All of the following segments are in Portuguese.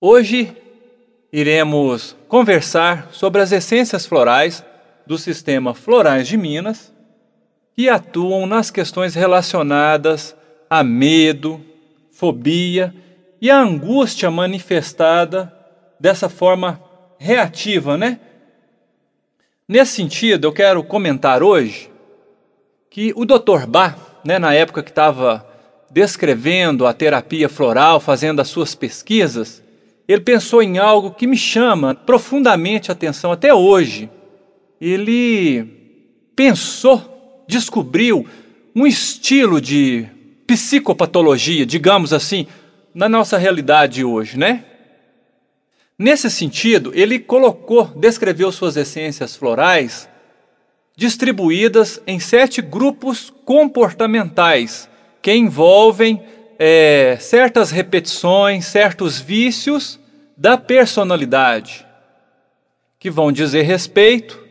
Hoje iremos conversar sobre as essências florais do sistema Florais de Minas que atuam nas questões relacionadas a medo, fobia e a angústia manifestada dessa forma reativa, né? Nesse sentido, eu quero comentar hoje que o Dr. Bach, né, na época que estava descrevendo a terapia floral, fazendo as suas pesquisas, ele pensou em algo que me chama profundamente a atenção até hoje. Ele pensou, descobriu um estilo de psicopatologia, digamos assim, na nossa realidade hoje, né? Nesse sentido, ele colocou, descreveu suas essências florais distribuídas em sete grupos comportamentais que envolvem é, certas repetições, certos vícios da personalidade, que vão dizer respeito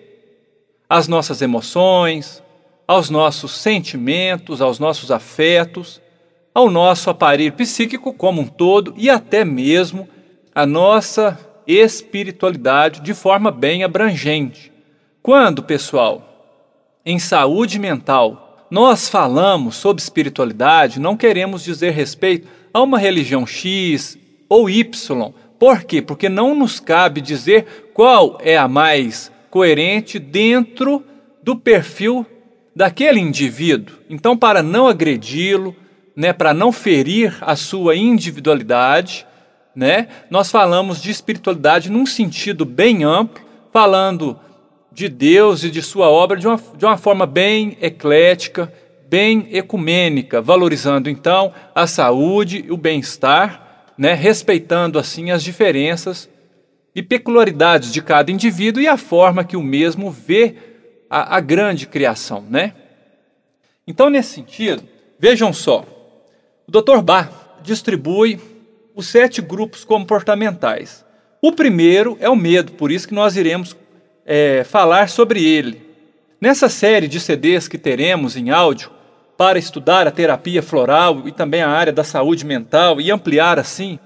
às nossas emoções, aos nossos sentimentos, aos nossos afetos, ao nosso aparelho psíquico como um todo e até mesmo a nossa espiritualidade de forma bem abrangente. Quando, pessoal, em saúde mental, nós falamos sobre espiritualidade, não queremos dizer respeito a uma religião X ou Y. Por quê? Porque não nos cabe dizer qual é a mais coerente dentro do perfil daquele indivíduo. Então, para não agredi-lo, né, para não ferir a sua individualidade, né, nós falamos de espiritualidade num sentido bem amplo, falando de Deus e de sua obra de uma, de uma forma bem eclética, bem ecumênica, valorizando então a saúde e o bem-estar, né, respeitando assim as diferenças e peculiaridades de cada indivíduo e a forma que o mesmo vê a, a grande criação, né? Então, nesse sentido, vejam só, o Dr. Bach distribui os sete grupos comportamentais. O primeiro é o medo, por isso que nós iremos é, falar sobre ele. Nessa série de CDs que teremos em áudio para estudar a terapia floral e também a área da saúde mental e ampliar assim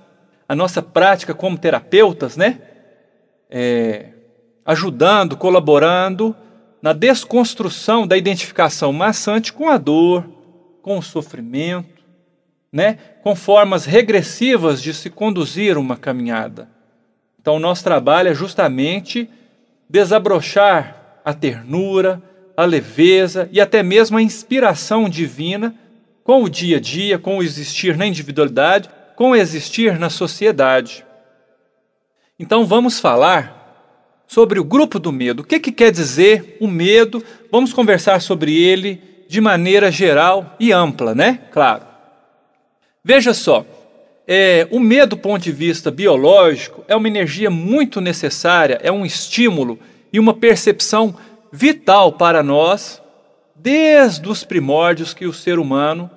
a nossa prática como terapeutas, né? É, ajudando, colaborando na desconstrução da identificação maçante com a dor, com o sofrimento, né, com formas regressivas de se conduzir uma caminhada. Então, o nosso trabalho é justamente desabrochar a ternura, a leveza e até mesmo a inspiração divina com o dia a dia, com o existir na individualidade, com o existir na sociedade. Então, vamos falar sobre o grupo do medo. O que, que quer dizer o medo? Vamos conversar sobre ele de maneira geral e ampla, né? Claro. Veja só, é, o medo do ponto de vista biológico é uma energia muito necessária, é um estímulo e uma percepção vital para nós, desde os primórdios que o ser humano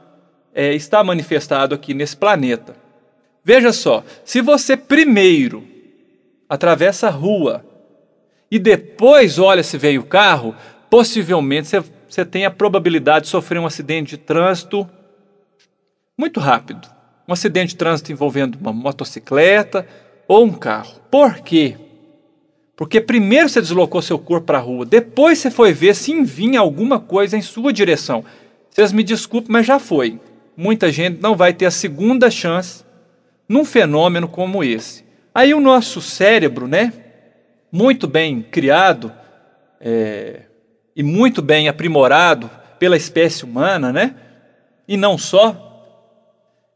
é, está manifestado aqui nesse planeta. Veja só, se você primeiro atravessa a rua e depois olha se veio o carro, possivelmente você, você tem a probabilidade de sofrer um acidente de trânsito muito rápido. Um acidente de trânsito envolvendo uma motocicleta ou um carro. Por quê? Porque primeiro você deslocou seu corpo para a rua, depois você foi ver se vinha alguma coisa em sua direção. Vocês me desculpem, mas já foi. Muita gente não vai ter a segunda chance num fenômeno como esse. Aí o nosso cérebro, né, muito bem criado é, e muito bem aprimorado pela espécie humana, né, e não só,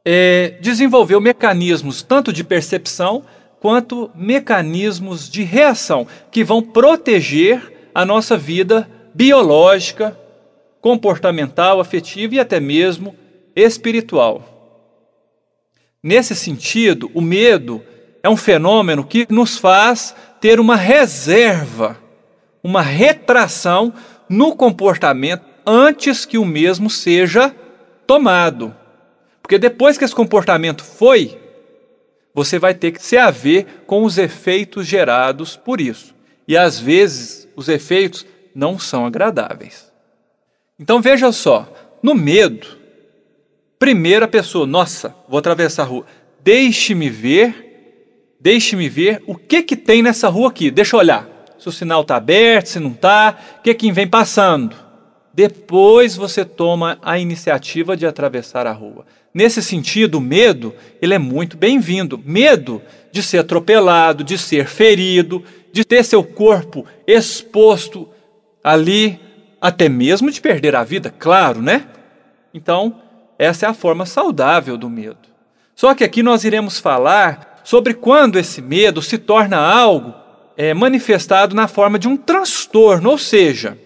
é, desenvolveu mecanismos tanto de percepção quanto mecanismos de reação que vão proteger a nossa vida biológica, comportamental, afetiva e até mesmo espiritual. Nesse sentido, o medo é um fenômeno que nos faz ter uma reserva, uma retração no comportamento antes que o mesmo seja tomado. Porque depois que esse comportamento foi, você vai ter que se haver com os efeitos gerados por isso. E às vezes os efeitos não são agradáveis. Então veja só, no medo, primeiro a pessoa, nossa, vou atravessar a rua, deixe-me ver Deixe-me ver o que que tem nessa rua aqui. Deixa eu olhar. Se o sinal está aberto, se não está, o que quem vem passando. Depois você toma a iniciativa de atravessar a rua. Nesse sentido, o medo, ele é muito bem-vindo. Medo de ser atropelado, de ser ferido, de ter seu corpo exposto ali, até mesmo de perder a vida, claro, né? Então, essa é a forma saudável do medo. Só que aqui nós iremos falar sobre quando esse medo se torna algo é, manifestado na forma de um transtorno, ou seja,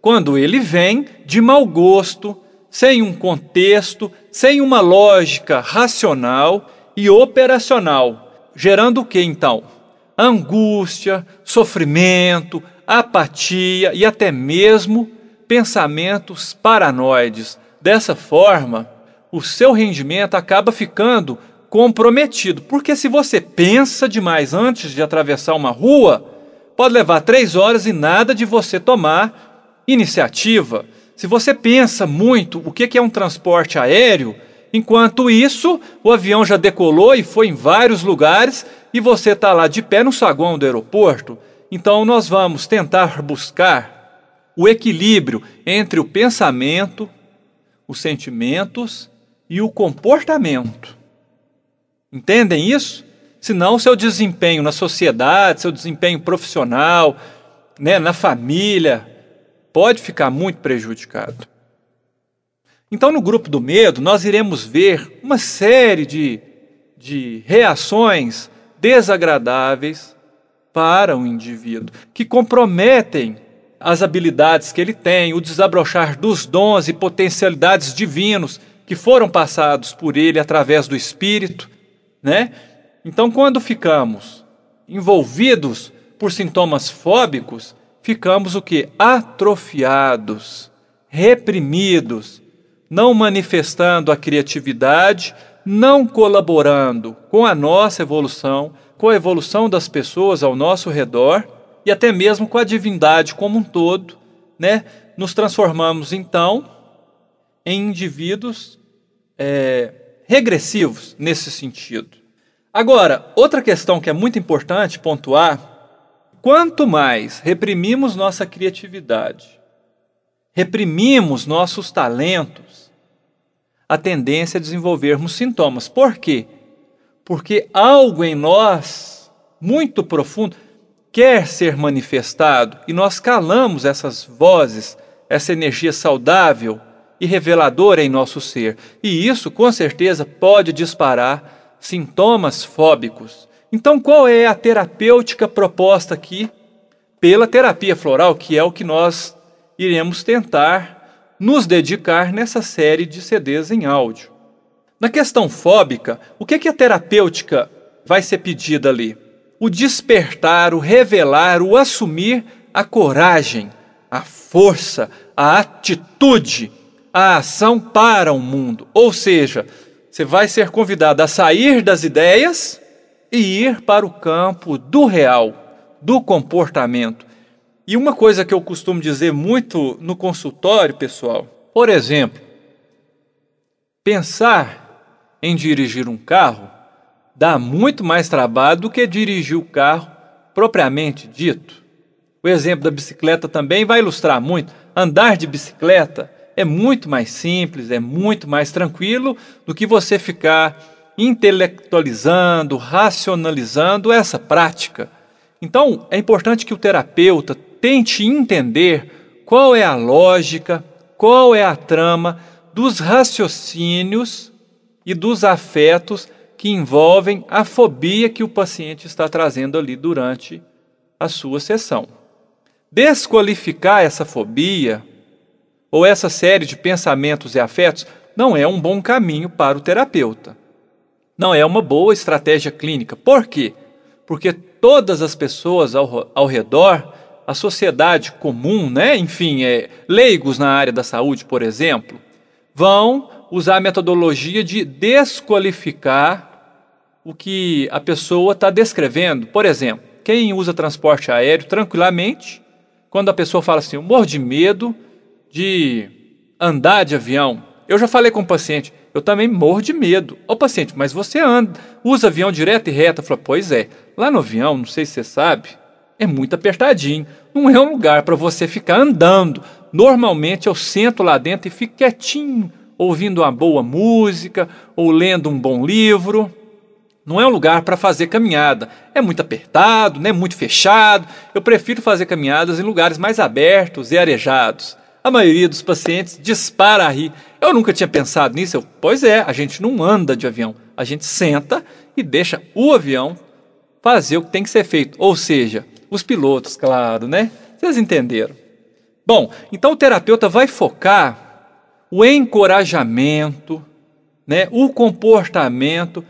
quando ele vem de mau gosto, sem um contexto, sem uma lógica racional e operacional, gerando o que então? Angústia, sofrimento, apatia e até mesmo pensamentos paranoides. Dessa forma, o seu rendimento acaba ficando comprometido, porque se você pensa demais antes de atravessar uma rua, pode levar três horas e nada de você tomar iniciativa. Se você pensa muito o que é um transporte aéreo, enquanto isso o avião já decolou e foi em vários lugares e você está lá de pé no saguão do aeroporto, então nós vamos tentar buscar o equilíbrio entre o pensamento, os sentimentos e o comportamento. Entendem isso? Senão, seu desempenho na sociedade, seu desempenho profissional, né, na família, pode ficar muito prejudicado. Então, no grupo do medo, nós iremos ver uma série de, de reações desagradáveis para o indivíduo, que comprometem as habilidades que ele tem, o desabrochar dos dons e potencialidades divinos que foram passados por ele através do Espírito, né? Então, quando ficamos envolvidos por sintomas fóbicos, ficamos o que? Atrofiados, reprimidos, não manifestando a criatividade, não colaborando com a nossa evolução, com a evolução das pessoas ao nosso redor e até mesmo com a divindade como um todo, né? Nos transformamos então em indivíduos é, regressivos nesse sentido. Agora, outra questão que é muito importante pontuar: quanto mais reprimimos nossa criatividade, reprimimos nossos talentos, a tendência é desenvolvermos sintomas. Por quê? Porque algo em nós, muito profundo, quer ser manifestado e nós calamos essas vozes, essa energia saudável e reveladora em nosso ser. E isso, com certeza, pode disparar sintomas fóbicos. Então, qual é a terapêutica proposta aqui pela terapia floral, que é o que nós iremos tentar nos dedicar nessa série de CDs em áudio? Na questão fóbica, o que, que a terapêutica vai ser pedida ali? O despertar, o revelar, o assumir a coragem, a força, a atitude a ação para o mundo. Ou seja, você vai ser convidado a sair das ideias e ir para o campo do real, do comportamento. E uma coisa que eu costumo dizer muito no consultório, pessoal, por exemplo, pensar em dirigir um carro dá muito mais trabalho do que dirigir o carro propriamente dito. O exemplo da bicicleta também vai ilustrar muito. Andar de bicicleta é muito mais simples, é muito mais tranquilo do que você ficar intelectualizando, racionalizando essa prática. Então, é importante que o terapeuta tente entender qual é a lógica, qual é a trama dos raciocínios e dos afetos que envolvem a fobia que o paciente está trazendo ali durante a sua sessão. Desqualificar essa fobia ou essa série de pensamentos e afetos não é um bom caminho para o terapeuta. Não é uma boa estratégia clínica. Por quê? Porque todas as pessoas ao, ao redor, a sociedade comum, né? enfim, é, leigos na área da saúde, por exemplo, vão usar a metodologia de desqualificar o que a pessoa está descrevendo. Por exemplo, quem usa transporte aéreo tranquilamente, quando a pessoa fala assim, eu morro de medo de andar de avião, Eu já falei com o paciente, eu também morro de medo. Ô paciente, mas você anda, usa avião direto e reto? Eu falo, pois é, lá no avião, não sei se você sabe, é muito apertadinho. Não é um lugar para você ficar andando. Normalmente eu sento lá dentro e fico quietinho, ouvindo uma boa música ou lendo um bom livro. Não é um lugar para fazer caminhada. É muito apertado, né? muito fechado. Eu prefiro fazer caminhadas em lugares mais abertos e arejados. A maioria dos pacientes dispara a rir. Eu nunca tinha pensado nisso. Eu, pois é, a gente não anda de avião. A gente senta e deixa o avião fazer o que tem que ser feito. Ou seja, os pilotos, claro, né? Vocês entenderam. Bom, então o terapeuta vai focar o encorajamento, né, o comportamento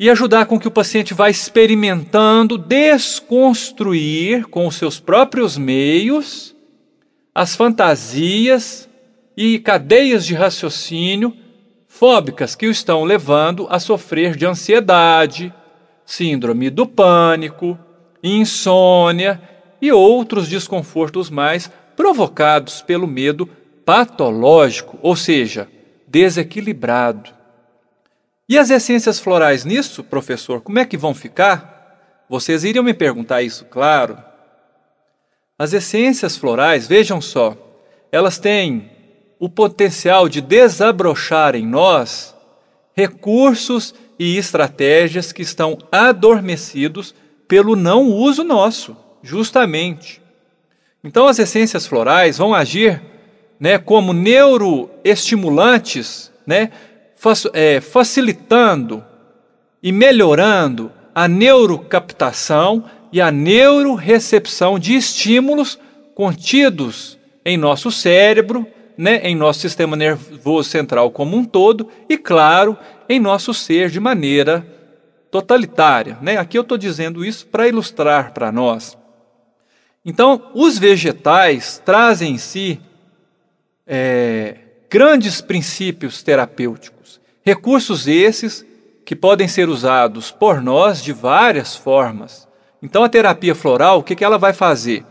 e ajudar com que o paciente vá experimentando desconstruir com os seus próprios meios as fantasias e cadeias de raciocínio fóbicas que o estão levando a sofrer de ansiedade, síndrome do pânico, insônia e outros desconfortos mais provocados pelo medo patológico, ou seja, desequilibrado. E as essências florais nisso, professor, como é que vão ficar? Vocês iriam me perguntar isso, claro. As essências florais, vejam só, elas têm o potencial de desabrochar em nós recursos e estratégias que estão adormecidos pelo não uso nosso, justamente. Então, as essências florais vão agir né, como neuroestimulantes, né, é, facilitando e melhorando a neurocaptação e a neurorecepção de estímulos contidos em nosso cérebro, né, em nosso sistema nervoso central como um todo e, claro, em nosso ser de maneira totalitária. Né? Aqui eu estou dizendo isso para ilustrar para nós. Então, os vegetais trazem em si é, grandes princípios terapêuticos, recursos esses que podem ser usados por nós de várias formas. Então, a terapia floral, o que, que ela vai fazer?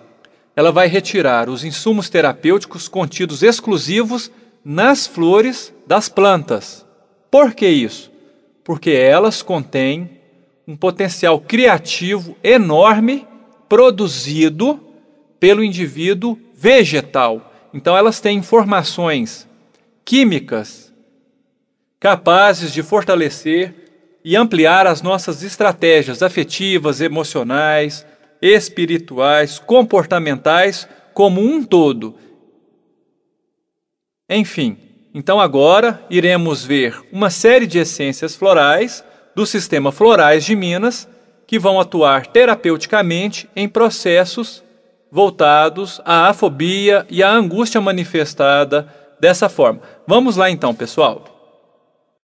Ela vai retirar os insumos terapêuticos contidos exclusivos nas flores das plantas. Por que isso? Porque elas contêm um potencial criativo enorme produzido pelo indivíduo vegetal. Então, elas têm informações químicas capazes de fortalecer e ampliar as nossas estratégias afetivas, emocionais, espirituais, comportamentais, como um todo. Enfim, então agora iremos ver uma série de essências florais do sistema Florais de Minas que vão atuar terapeuticamente em processos voltados à afobia e à angústia manifestada dessa forma. Vamos lá então, pessoal.